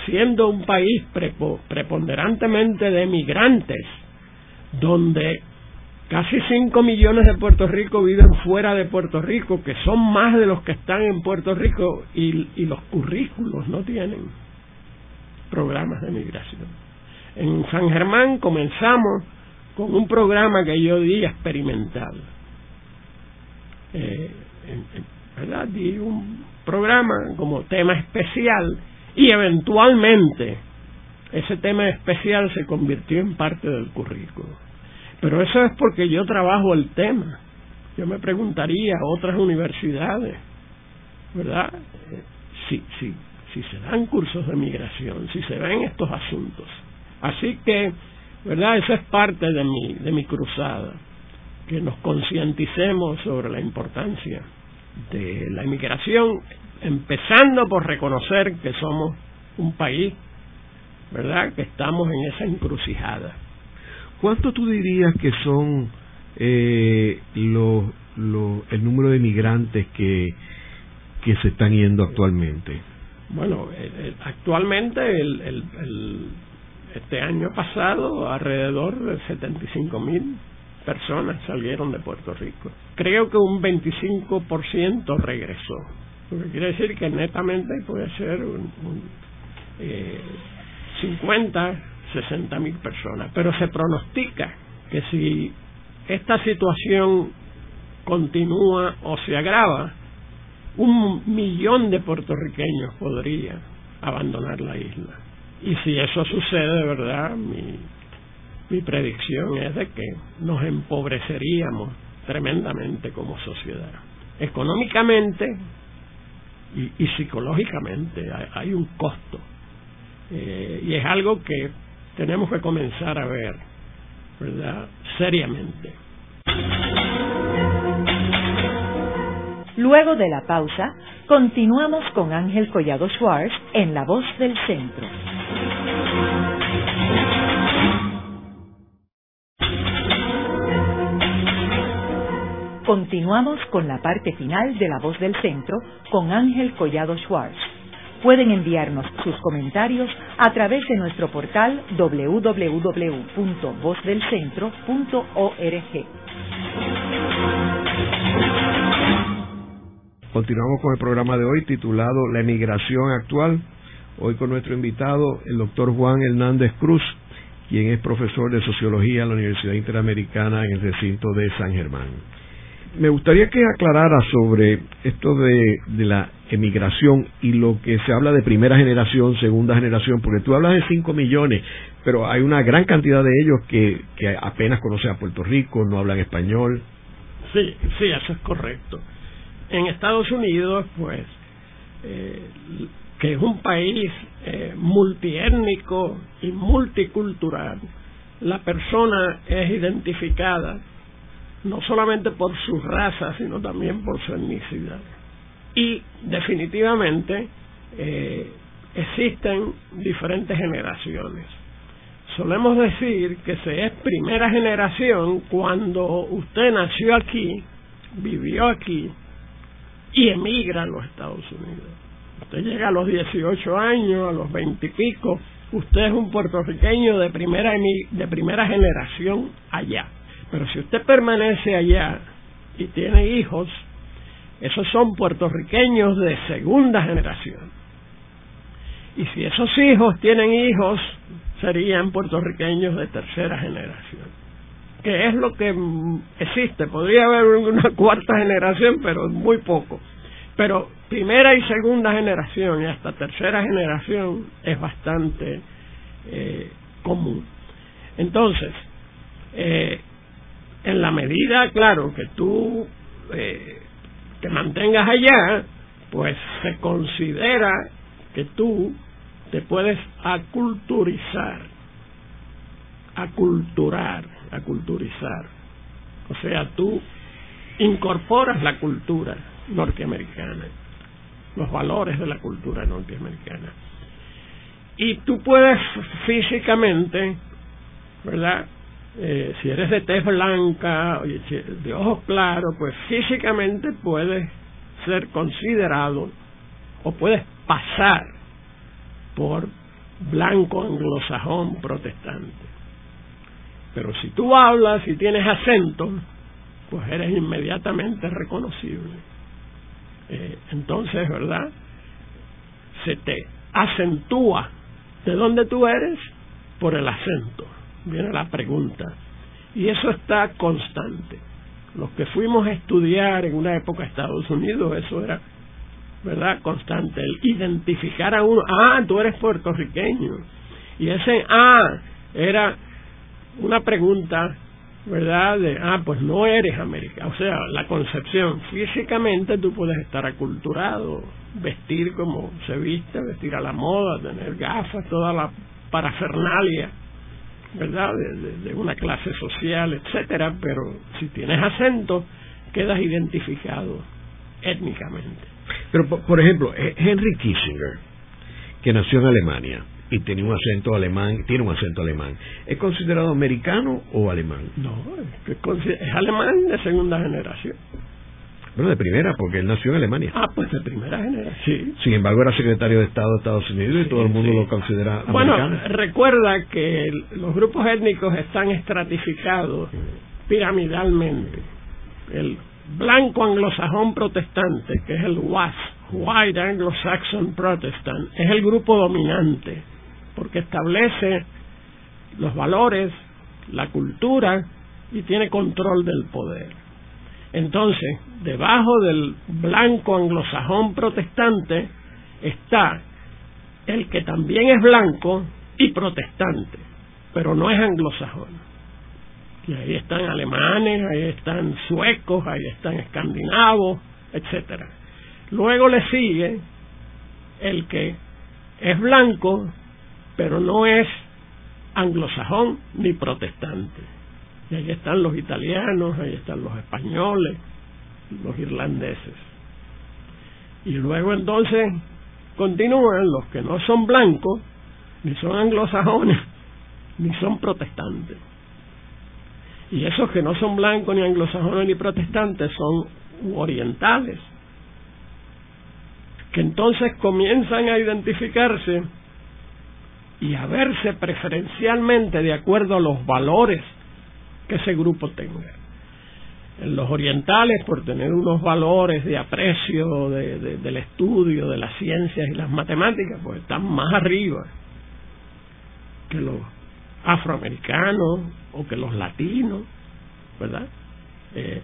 Siendo un país preponderantemente de migrantes, donde casi 5 millones de Puerto Rico viven fuera de Puerto Rico, que son más de los que están en Puerto Rico, y, y los currículos no tienen programas de migración. En San Germán comenzamos con un programa que yo di experimental eh, ¿verdad? Di un programa como tema especial y eventualmente ese tema especial se convirtió en parte del currículo. Pero eso es porque yo trabajo el tema. Yo me preguntaría a otras universidades, ¿verdad? Si, si, si se dan cursos de migración, si se ven estos asuntos. Así que, ¿verdad? Eso es parte de mi, de mi cruzada que nos concienticemos sobre la importancia de la inmigración, empezando por reconocer que somos un país, ¿verdad?, que estamos en esa encrucijada. ¿Cuánto tú dirías que son eh, los, el número de migrantes que, que se están yendo actualmente? Bueno, actualmente el, el, este año pasado alrededor de 75 mil personas salieron de Puerto Rico. Creo que un 25% regresó. Lo que quiere decir que netamente puede ser un, 50, 60 eh, mil personas. Pero se pronostica que si esta situación continúa o se agrava, un millón de puertorriqueños podría abandonar la isla. Y si eso sucede de verdad, mi mi predicción es de que nos empobreceríamos tremendamente como sociedad. Económicamente y, psicológicamente hay, un costo. Eh, y es algo que tenemos que comenzar a ver, ¿verdad? Seriamente. Luego de la pausa, continuamos con Ángel Collado Schwartz en La Voz del Centro. Continuamos con la parte final de La Voz del Centro con Ángel Collado Schwartz. Pueden enviarnos sus comentarios a través de nuestro portal www.vozdelcentro.org. Continuamos con el programa de hoy titulado La emigración actual. Hoy con nuestro invitado, el doctor Juan Hernández Cruz, quien es profesor de sociología en la Universidad Interamericana en el recinto de San Germán. Me gustaría que aclarara sobre esto de, la emigración y lo que se habla de primera generación, segunda generación, porque tú hablas de 5 millones, pero hay una gran cantidad de ellos que, que apenas conocen a Puerto Rico, no hablan español. Sí, sí, eso es correcto. En Estados Unidos, pues, eh, que es un país eh, multiétnico y multicultural, la persona es identificada no solamente por su raza, sino también por su etnicidad. Y definitivamente eh, existen diferentes generaciones. Solemos decir que se es primera generación cuando usted nació aquí, vivió aquí y emigra a los Estados Unidos. Usted llega a los 18 años, a los 20 y pico, usted es un puertorriqueño de primera, de primera generación allá pero si usted permanece allá y tiene hijos, esos son puertorriqueños de segunda generación. Y si esos hijos tienen hijos, serían puertorriqueños de tercera generación. Que es lo que existe. Podría haber una cuarta generación, pero muy poco. Pero primera y segunda generación y hasta tercera generación es bastante eh, común. Entonces, eh, en la medida, claro, que tú eh, te mantengas allá, pues se considera que tú te puedes aculturizar, aculturar, aculturizar. O sea, tú incorporas la cultura norteamericana, los valores de la cultura norteamericana. Y tú puedes físicamente, ¿verdad? Eh, si eres de tez blanca, de ojos claros, pues físicamente puedes ser considerado o puedes pasar por blanco anglosajón protestante. Pero si tú hablas y tienes acento, pues eres inmediatamente reconocible. Eh, entonces, ¿verdad? Se te acentúa de dónde tú eres por el acento viene la pregunta. Y eso está constante. Los que fuimos a estudiar en una época Estados Unidos, eso era, ¿verdad? Constante. El identificar a uno, ah, tú eres puertorriqueño. Y ese ah era una pregunta, ¿verdad? De, ah, pues no eres americano. O sea, la concepción, físicamente tú puedes estar aculturado, vestir como se viste, vestir a la moda, tener gafas, toda la parafernalia ¿verdad? De, una clase social, etcétera, pero si tienes acento, quedas identificado étnicamente. Pero, por, ejemplo, Henry Kissinger, que nació en Alemania y tenía un acento alemán, tiene un acento alemán, ¿es considerado americano o alemán? No, es alemán de segunda generación. Bueno, de primera, porque él nació en Alemania. Ah, pues de primera generación. Sí. Sin embargo, era secretario de Estado de Estados Unidos y todo el mundo lo considera americano. Bueno, recuerda que los grupos étnicos están estratificados piramidalmente. El blanco anglosajón protestante, que es el WAS, White Anglo-Saxon Protestant, es el grupo dominante, porque establece los valores, la cultura y tiene control del poder. Entonces, debajo del blanco anglosajón protestante está el que también es blanco y protestante, pero no es anglosajón. Y ahí están alemanes, ahí están suecos, ahí están escandinavos, etcétera. Luego le sigue el que es blanco, pero no es anglosajón ni protestante y ahí están los italianos, ahí están los españoles, los irlandeses. Y luego entonces continúan los que no son blancos, ni son anglosajones, ni son protestantes. Y esos que no son blancos, ni anglosajones, ni protestantes son orientales. que entonces comienzan a identificarse y a verse preferencialmente de acuerdo a los valores que ese grupo tenga. En los orientales, por tener unos valores de aprecio del estudio de las ciencias y las matemáticas, pues están más arriba que los afroamericanos o que los latinos, ¿verdad? Eh,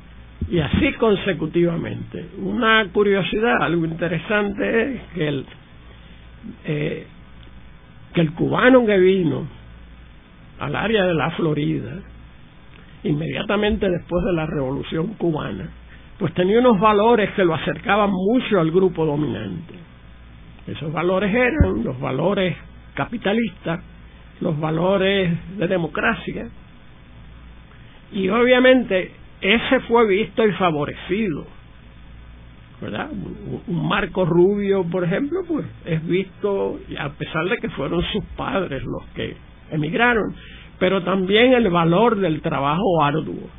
y así consecutivamente. Una curiosidad, algo interesante es que el, eh, que el cubano que vino al área de la Florida, inmediatamente después de la revolución cubana, pues tenía unos valores que lo acercaban mucho al grupo dominante. Esos valores eran los valores capitalistas, los valores de democracia, y obviamente ese fue visto y favorecido. ¿verdad? Un Marco Rubio, por ejemplo, pues es visto, a pesar de que fueron sus padres los que emigraron, pero también el valor del trabajo arduo.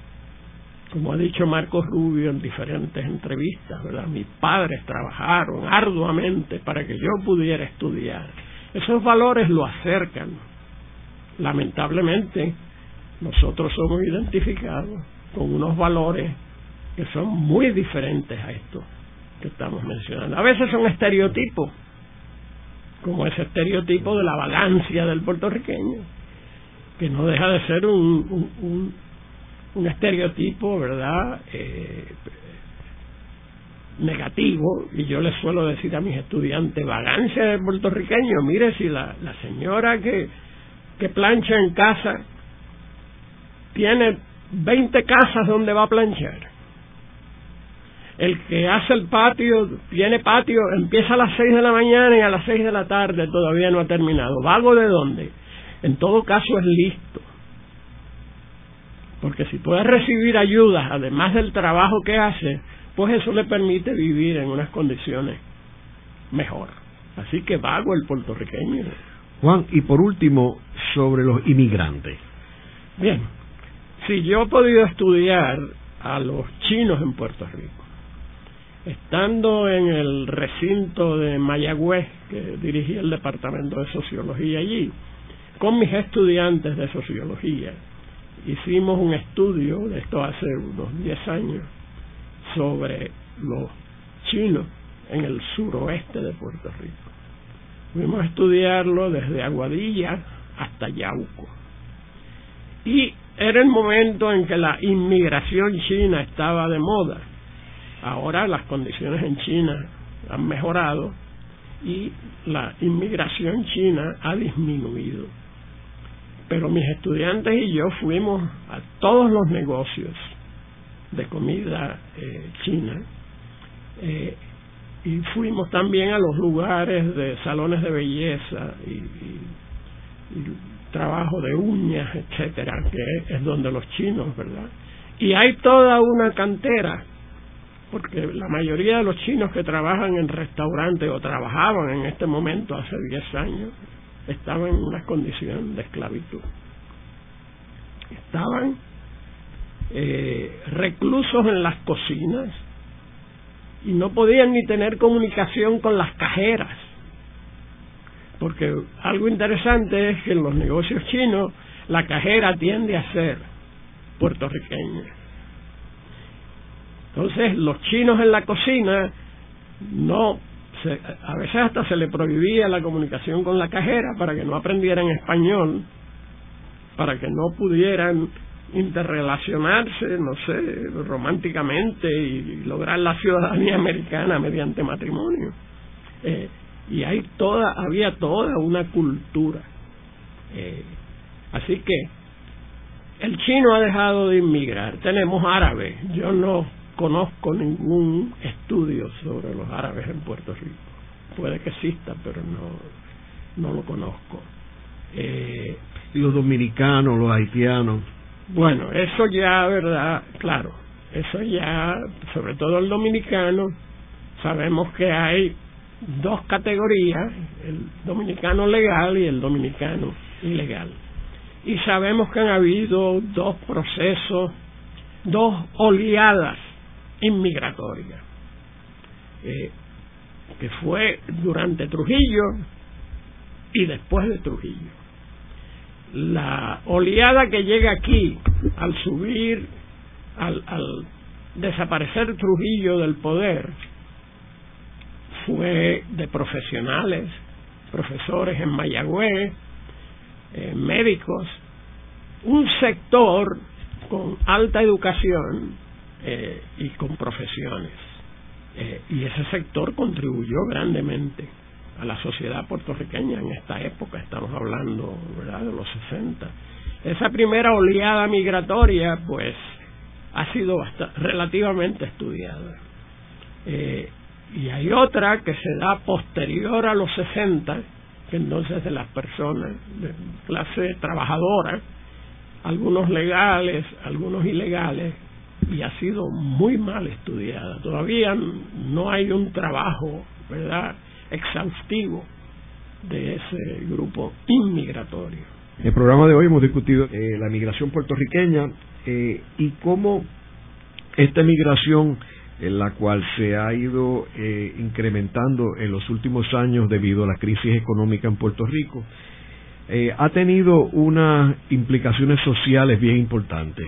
Como ha dicho Marco Rubio en diferentes entrevistas, ¿verdad? Mis padres trabajaron arduamente para que yo pudiera estudiar. Esos valores lo acercan. Lamentablemente, nosotros somos identificados con unos valores que son muy diferentes a estos que estamos mencionando. A veces son estereotipos, como ese estereotipo de la vagancia del puertorriqueño, que no deja de ser un, un, un, estereotipo, ¿verdad? Eh, negativo, y yo les suelo decir a mis estudiantes, vagancia del puertorriqueño, mire si la, la señora que, que plancha en casa tiene 20 casas donde va a planchar. El que hace el patio, tiene patio, empieza a las 6 de la mañana y a las 6 de la tarde todavía no ha terminado. ¿Vago de dónde? En todo caso es listo. Porque si puede recibir ayudas, además del trabajo que hace, pues eso le permite vivir en unas condiciones mejor. Así que vago el puertorriqueño. Juan, y por último, sobre los inmigrantes. Bien, si yo he podido estudiar a los chinos en Puerto Rico, estando en el recinto de Mayagüez, que dirigí el departamento de sociología allí, con mis estudiantes de sociología, hicimos un estudio, de esto hace unos 10 años, sobre los chinos en el suroeste de Puerto Rico. Fuimos a estudiarlo desde Aguadilla hasta Yauco. Y era el momento en que la inmigración china estaba de moda. Ahora las condiciones en China han mejorado y la inmigración china ha disminuido. Pero mis estudiantes y yo fuimos a todos los negocios de comida eh, china eh, y fuimos también a los lugares de salones de belleza y trabajo de uñas, etcétera, que es donde los chinos, ¿verdad? Y hay toda una cantera, porque la mayoría de los chinos que trabajan en restaurantes o trabajaban en este momento hace 10 años, estaban en una condición de esclavitud. Estaban eh, reclusos en las cocinas y no podían ni tener comunicación con las cajeras porque algo interesante es que en los negocios chinos la cajera tiende a ser puertorriqueña. Entonces los chinos en la cocina no, a veces hasta se le prohibía la comunicación con la cajera para que no aprendieran español, para que no pudieran interrelacionarse, no sé, románticamente y lograr la ciudadanía americana mediante matrimonio. Eh, y hay toda, había toda una cultura. Eh, así que el chino ha dejado de inmigrar. Tenemos árabes. Yo no conozco ningún estudio sobre los árabes en Puerto Rico. Puede que exista, pero no, no lo conozco. Eh, ¿Y los dominicanos, los haitianos? Bueno, eso ya, ¿verdad? Claro, eso ya, sobre todo el dominicano, sabemos que hay dos categorías, el dominicano legal y el dominicano ilegal. Y sabemos que han habido dos procesos, dos oleadas inmigratorias. Eh, que fue durante Trujillo y después de Trujillo. La oleada que llega aquí al subir, al, desaparecer Trujillo del poder, fue de profesionales, profesores en Mayagüez, eh, médicos, un sector con alta educación eh, y con profesiones. Eh, y ese sector contribuyó grandemente a la sociedad puertorriqueña en esta época, estamos hablando ¿verdad? de los 60. Esa primera oleada migratoria, pues, ha sido relativamente estudiada. Eh, y hay otra que se da posterior a los 60, que entonces de las personas de clase trabajadora, algunos legales, algunos ilegales, y ha sido muy mal estudiada. Todavía no hay un trabajo, ¿verdad?, exhaustivo de ese grupo inmigratorio. En el programa de hoy hemos discutido eh, la migración puertorriqueña eh, y cómo esta migración en la cual se ha ido eh, incrementando en los últimos años debido a la crisis económica en Puerto Rico, ha tenido unas implicaciones sociales bien importantes.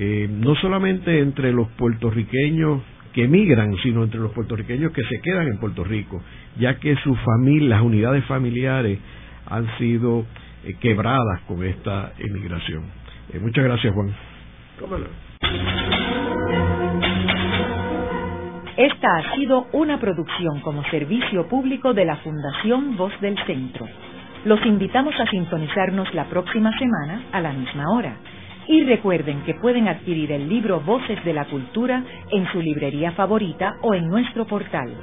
Eh, no solamente entre los puertorriqueños que emigran, sino entre los puertorriqueños que se quedan en Puerto Rico, ya que sus familias, las unidades familiares han sido eh, quebradas con esta emigración. Eh, muchas gracias, Juan. Esta ha sido una producción como servicio público de la Fundación Voz del Centro. Los invitamos a sintonizarnos la próxima semana a la misma hora. Y recuerden que pueden adquirir el libro Voces de la Cultura en su librería favorita o en nuestro portal.